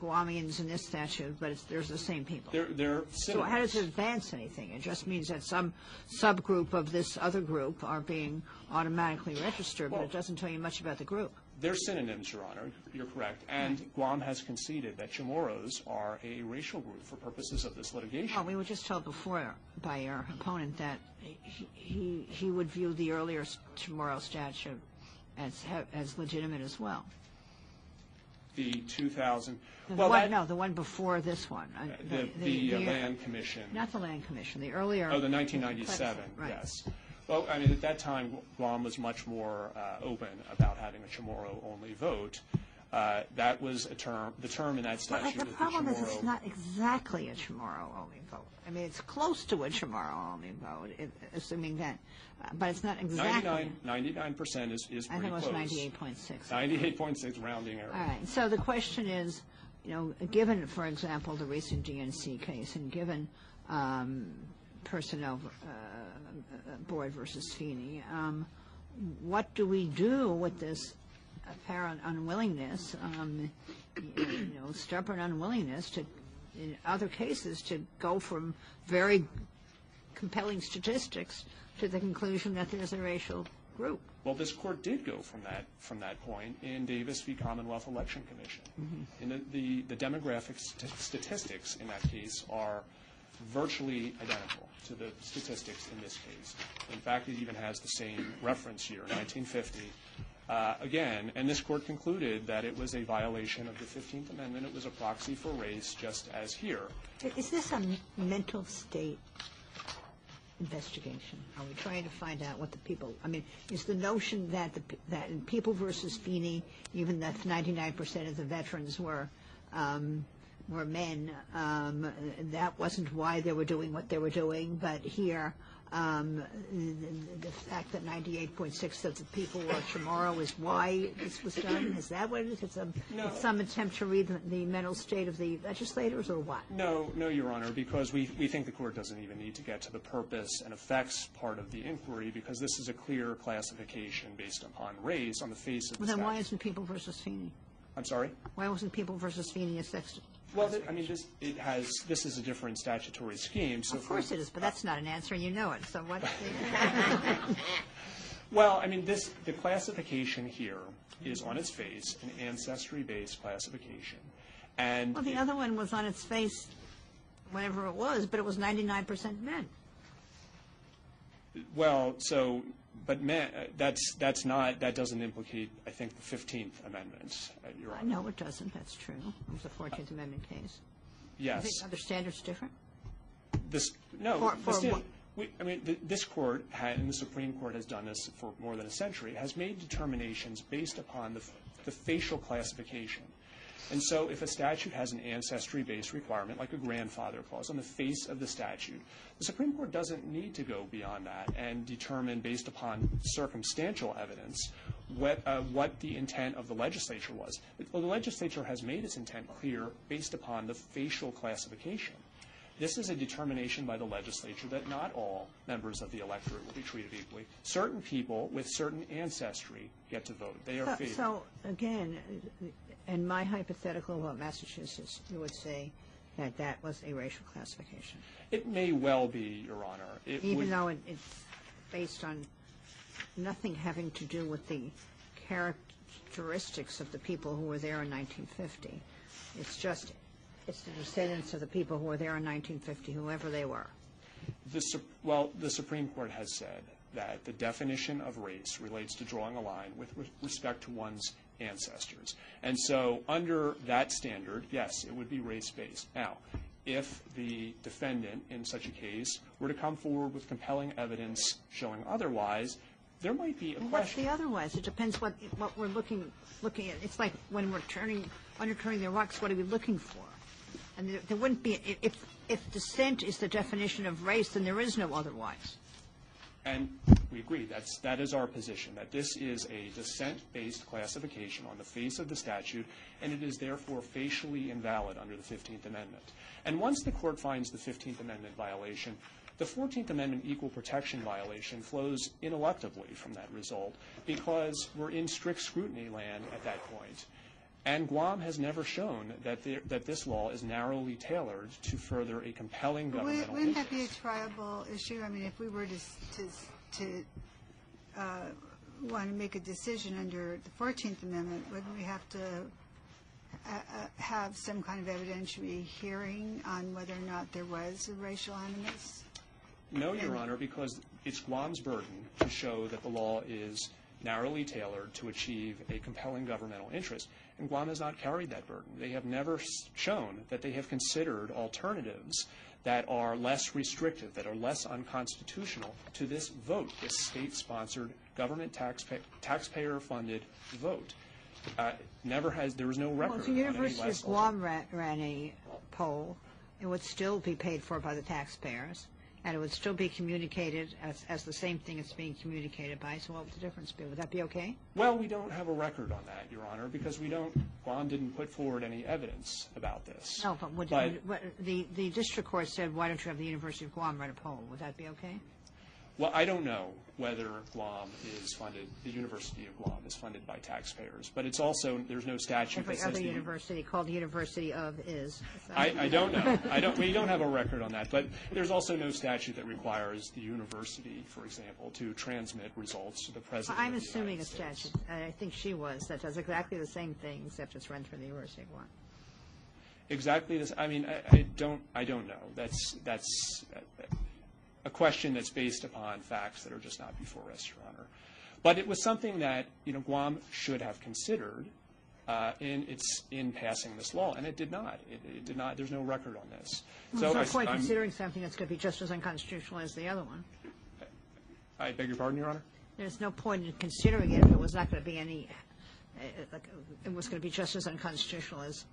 Guamians in this statute, but it's, there's the same people. They're, they're So how does it advance anything? It just means that some subgroup of this other group are being automatically registered, but it doesn't tell you much about the group. They're synonyms, Your Honor. You're correct. And Guam has conceded that Chamorros are a racial group for purposes of this litigation. Well, we were just told before by our opponent that he, he, he would view the earlier Chamorro statute as, as legitimate as well. The 2000, The well, one, that, no, the one before this one. uh, the, the uh, Land Commission. Not the Land Commission, the earlier. Oh, the 1997, Right. yes. Well, I mean, at that time, Guam was much more uh, open about having a Chamorro-only vote. Uh, That was a term, the term in that statute the is the problem is it's not exactly a Chamorro-only vote. I mean, it's close to a Chamorro-only vote, if- assuming that, uh, but it's not exactly. 99, 99% is, is I pretty think it was close. ninety-eight point six. 98.6 rounding error. All right, so the question is, you know, given, for example, the recent DNC case, and given um, Personnel uh, Board versus Feeney, um, what do we do with this apparent unwillingness, um, you know, stubborn unwillingness to, in other cases, to go from very compelling statistics to the conclusion that there's a racial group? Well, this court did go from that, from that point in Davis v. Commonwealth Election Commission. And the, demographic st- statistics in that case are virtually identical to the statistics in this case. In fact, it even has the same reference year, 1950. Uh, again, and this court concluded that it was a violation of the 15th Amendment. It was a proxy for race, just as here. Is this a mental state investigation? Are we trying to find out what the people, I mean, is the notion that in People versus Feeney, even that 99% of the veterans were, um, men, um, that wasn't why they were doing what they were doing, but here, the, the fact that 98.6 of the people were Chamorro is why this was done? Is that what it is? It's um, it's some attempt to read the, the mental state of the legislators, or what? No, no, Your Honor, because we, we think the court doesn't even need to get to the purpose and effects part of the inquiry, because this is a clear classification based upon race on the face of the Well, then why statute. isn't People versus Feeney? I'm sorry? Why wasn't People versus Feeney a sex? Well, I mean, this, it has, this is a different statutory scheme, so. Of for- course it is, but that's not an answer, and you know it, so what? Well, I mean, this, the classification here is on its face an ancestry-based classification. And. Well, the other one was on its face, whatever it was, but it was 99% men. Well, so, but uh, that's, that's not, that doesn't implicate, I think, the 15th Amendment, uh, Your Honor. No, it doesn't, that's true. It was a 14th Amendment case. Yes. think other standards different? No, For- the for stand- what? I mean, this court, and the Supreme Court has done this for more than a century, has made determinations based upon the, the facial classification. And so if a statute has an ancestry-based requirement, like a grandfather clause, on the face of the statute, the Supreme Court doesn't need to go beyond that and determine, based upon circumstantial evidence, what, uh, what the intent of the legislature was. The legislature has made its intent clear based upon the facial classification. This is a determination by the legislature that not all members of the electorate will be treated equally. Certain people with certain ancestry get to vote. They are So- favored. So, again, in my hypothetical about Massachusetts, you would say that that was a racial classification, It may well be, Your Honor. It even though it- it's based on nothing having to do with the characteristics of the people who were there in 1950. It's just, it's the descendants of the people who were there in 1950, whoever they were. The, Sup- well, the Supreme Court has said that the definition of race relates to drawing a line with re- respect to one's ancestors. And so under that standard, yes, it would be race-based. Now, if the defendant in such a case were to come forward with compelling evidence showing otherwise, there might be a What's question. the otherwise? It depends what, what we're looking, looking at. It's like when we're turning, underturning the rocks, what are we looking for? And there- wouldn't be, if, descent is the definition of race, then there is no otherwise. And we agree, that is our position, that this is a descent-based classification on the face of the statute, and it is therefore facially invalid under the 15th Amendment. And once the court finds the 15th Amendment violation, the 14th Amendment equal protection violation flows ineluctably from that result, because we're in strict scrutiny land at that point. And Guam has never shown that this law is narrowly tailored to further a compelling governmental Wouldn't that be a triable issue? I mean, if we were to, to, to uh, want to make a decision under the 14th Amendment, wouldn't we have to uh, uh, have some kind of evidentiary hearing on whether or not there was a racial animus? No, Your Honor, because it's Guam's burden to show that the law is narrowly tailored to achieve a compelling governmental interest, and Guam has not carried that burden. They have never shown that they have considered alternatives that are less restrictive, that are less unconstitutional to this vote, this state-sponsored, government taxpa- taxpayer-funded vote. Uh, Never has, there was no Well, record if the University of Guam ran, ran a poll, it would still be paid for by the taxpayers, and it would still be communicated as, as the same thing it's being communicated by, so what would the difference be? Would that be okay? Well, we don't have a record on that, Your Honor, because we don't, Guam didn't put forward any evidence about this. No, but would, But- the, the district court said, why don't you have the University of Guam run a poll? Would that be okay? Well, I don't know whether Guam is funded, the University of Guam is funded by taxpayers, but it's also, there's no statute that Every says other the... university called the University of is. I, I don't know. I don't, we don't have a record on that, but there's also no statute that requires the university, for example, to transmit results to the president I'm of the assuming a United States. statute, and I think she was, that does exactly the same thing, except it's run through the University of Guam. Exactly this, I mean, I, I don't, I don't know. That's, that's a question that's based upon facts that are just not before us, Your Honor. But it was something that, you know, Guam should have considered uh, in in passing this law, and it did not. It, did not, there's no record on this. There's I no point considering something that's going to be just as unconstitutional as the other one. I beg your pardon, Your Honor? There's no point in considering it if it was not going to be any, uh, it was going to be just as unconstitutional as,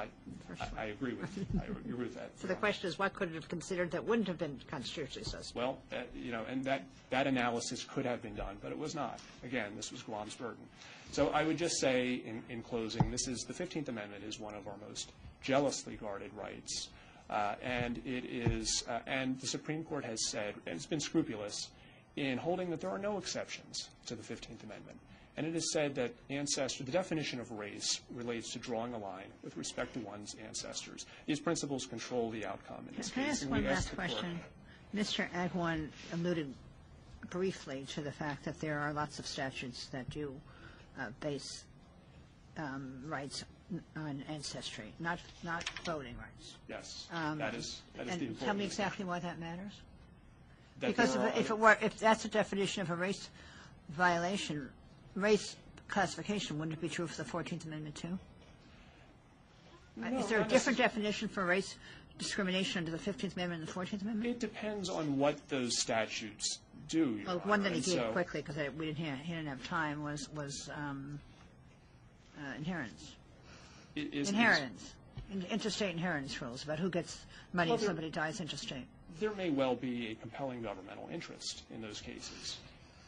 I, First I- I agree with, that. so the question is, what could it have considered that wouldn't have been constitutionally suspect? Well, you know, and that, that analysis could have been done, but it was not. Again, this was Guam's burden. So I would just say, in, in closing, this is, the 15th Amendment is one of our most jealously guarded rights. Uh, and it is, uh, and the Supreme Court has said, and it's been scrupulous, in holding that there are no exceptions to the 15th Amendment. And it is said that ancestor, the definition of race relates to drawing a line with respect to one's ancestors. These principles control the outcome in this Can I case. ask and we one last the court- question? Mr. Aguon alluded briefly to the fact that there are lots of statutes that do uh, base um, rights on ancestry, not, not voting rights. Yes, Um, that is, that is the And important. tell me exactly why that matters? That Because if are it- if it were, if that's a definition of a race violation, race classification, wouldn't it be true for the 14th Amendment too? Is there a different definition for race discrimination under the 15th Amendment and the 14th Amendment? It depends on what those statutes do, Your Well, one that he gave quickly, because we didn't, hear- he didn't have time, was, was um, uh, inheritance. it is- is- Inheritance, intestate inheritance rules about who gets money if somebody dies intestate. There may well be a compelling governmental interest in those cases.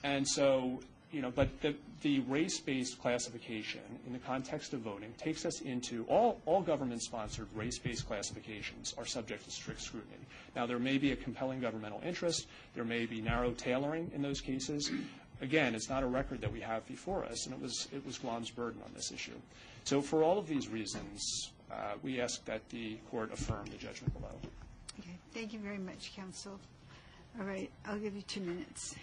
And so, you know, but the, the race-based classification in the context of voting takes us into, all, all government-sponsored race-based classifications are subject to strict scrutiny. Now, there may be a compelling governmental interest, there may be narrow tailoring in those cases. Again, it's not a record that we have before us, and it was, it was Guam's burden on this issue. So for all of these reasons, uh, we ask that the court affirm the judgment below. Okay, thank you very much, counsel. All right, I'll give you two minutes.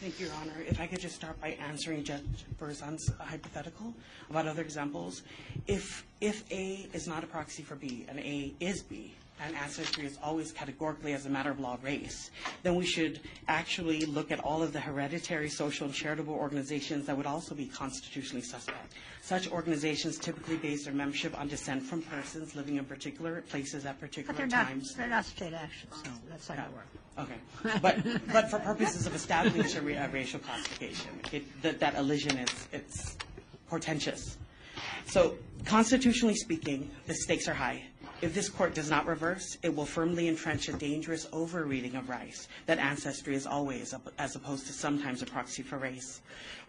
Thank you, Your Honor. If I could just start by answering Judge Berzon's hypothetical about other examples. If, if A is not a proxy for B and A is B, and ancestry is always categorically as a matter of law race, then we should actually look at all of the hereditary, social, and charitable organizations that would also be constitutionally suspect. Such organizations typically base their membership on descent from persons living in particular places at But particular they're not, times. they're not state actions, so that's not going to work. Okay, but, but for purposes of establishing a a racial classification, it, that, that elision is, it's portentous. So constitutionally speaking, the stakes are high. If this court does not reverse, it will firmly entrench a dangerous overreading of Rice that ancestry is always, as opposed to sometimes, a proxy for race.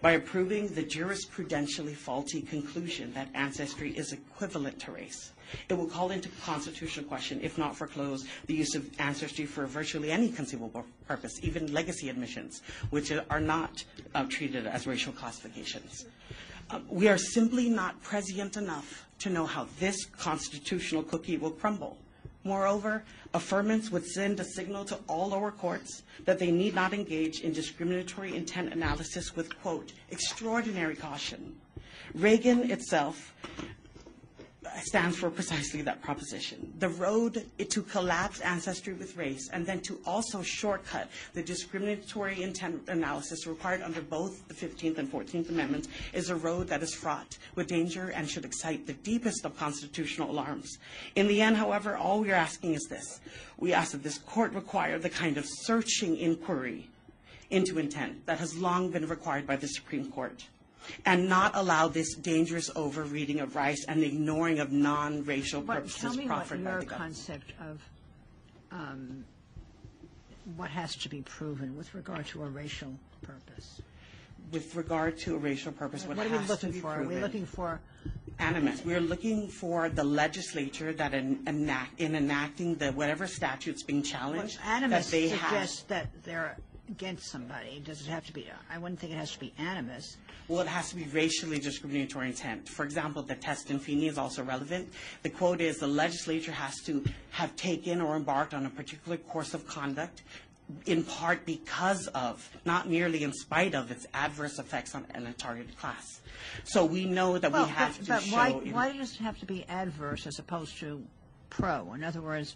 By approving the jurisprudentially faulty conclusion that ancestry is equivalent to race, it will call into constitutional question, if not foreclose, the use of ancestry for virtually any conceivable purpose, even legacy admissions, which are not uh, treated as racial classifications. We are simply not prescient enough to know how this constitutional cookie will crumble. Moreover, affirmance would send a signal to all lower courts that they need not engage in discriminatory intent analysis with, quote, extraordinary caution. Reagan itself stands for precisely that proposition. The road to collapse ancestry with race and then to also shortcut the discriminatory intent analysis required under both the 15th and 14th Amendments is a road that is fraught with danger and should excite the deepest of constitutional alarms. In the end, however, all we are asking is this. We ask that this court require the kind of searching inquiry into intent that has long been required by the Supreme Court and not allow this dangerous overreading of Rice and ignoring of non-racial But purposes tell me what proffered by your the government. concept of um, what has to be proven with regard to a racial purpose. With regard to a racial purpose, what What are we has to looking be for? Are we proven- looking for, Animus. We're looking for the legislature that en- enact, in enacting the, whatever statute's being challenged, that animus they have. suggests that they're against somebody. Does it have to be, I wouldn't think it has to be animus. Well, it has to be racially discriminatory intent. For example, the test in Feeney is also relevant. The quote is the legislature has to have taken or embarked on a particular course of conduct in part because of, not merely in spite of, its adverse effects on, on a targeted class. So we know that we Well, have but- to but show. why, why does it have to be adverse as opposed to pro? In other words,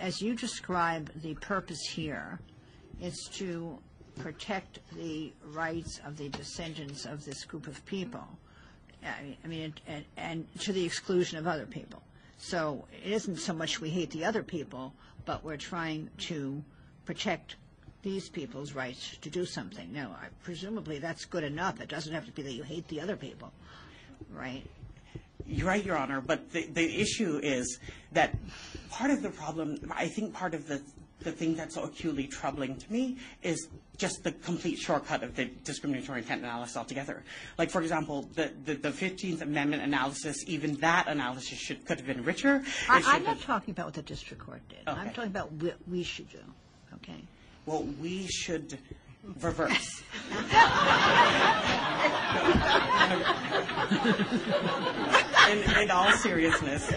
as you describe the purpose here, it's to protect the rights of the descendants of this group of people. I mean, and, to the exclusion of other people. So it isn't so much we hate the other people, but we're trying to protect these people's rights to do something. Now, presumably, that's good enough. It doesn't have to be that you hate the other people, right? You're right, Your Honor, but the issue is that part of the problem, I think part of the, the thing that's so acutely troubling to me is just the complete shortcut of the discriminatory intent analysis altogether. Like, for example, the, the, the 15th Amendment analysis, even that analysis should, could have been richer. I, I'm not talking about what the district court did. I'm talking about what we should do, okay? Well, we should reverse. in, in all seriousness,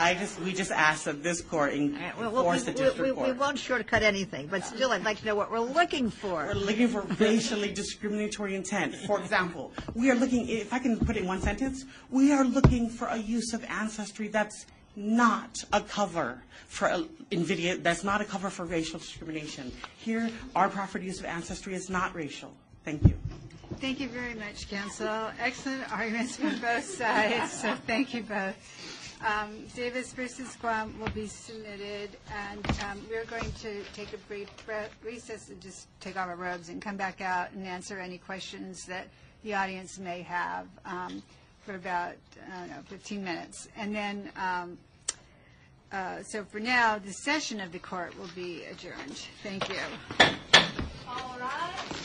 I just we just ask that this court in, Well, well, force the we- district we, court. we won't shortcut anything, but still, I'd like to know what we're looking for. We're looking for racially discriminatory intent. For example, we are looking, if I can put it in one sentence, we are looking for a use of ancestry that's not a cover for a- invidia, that's not a cover for racial discrimination. Here, our preferred use of ancestry is not racial. Thank you. Thank you very much, counsel. Excellent arguments from both sides, so thank you both. Um, Davis versus Guam will be submitted, and um, we're going to take a brief bre- recess and just take off our robes and come back out and answer any questions that the audience may have um, for about, I don't know, 15 minutes. And then, um, uh, so for now, the session of the court will be adjourned. Thank you. All right.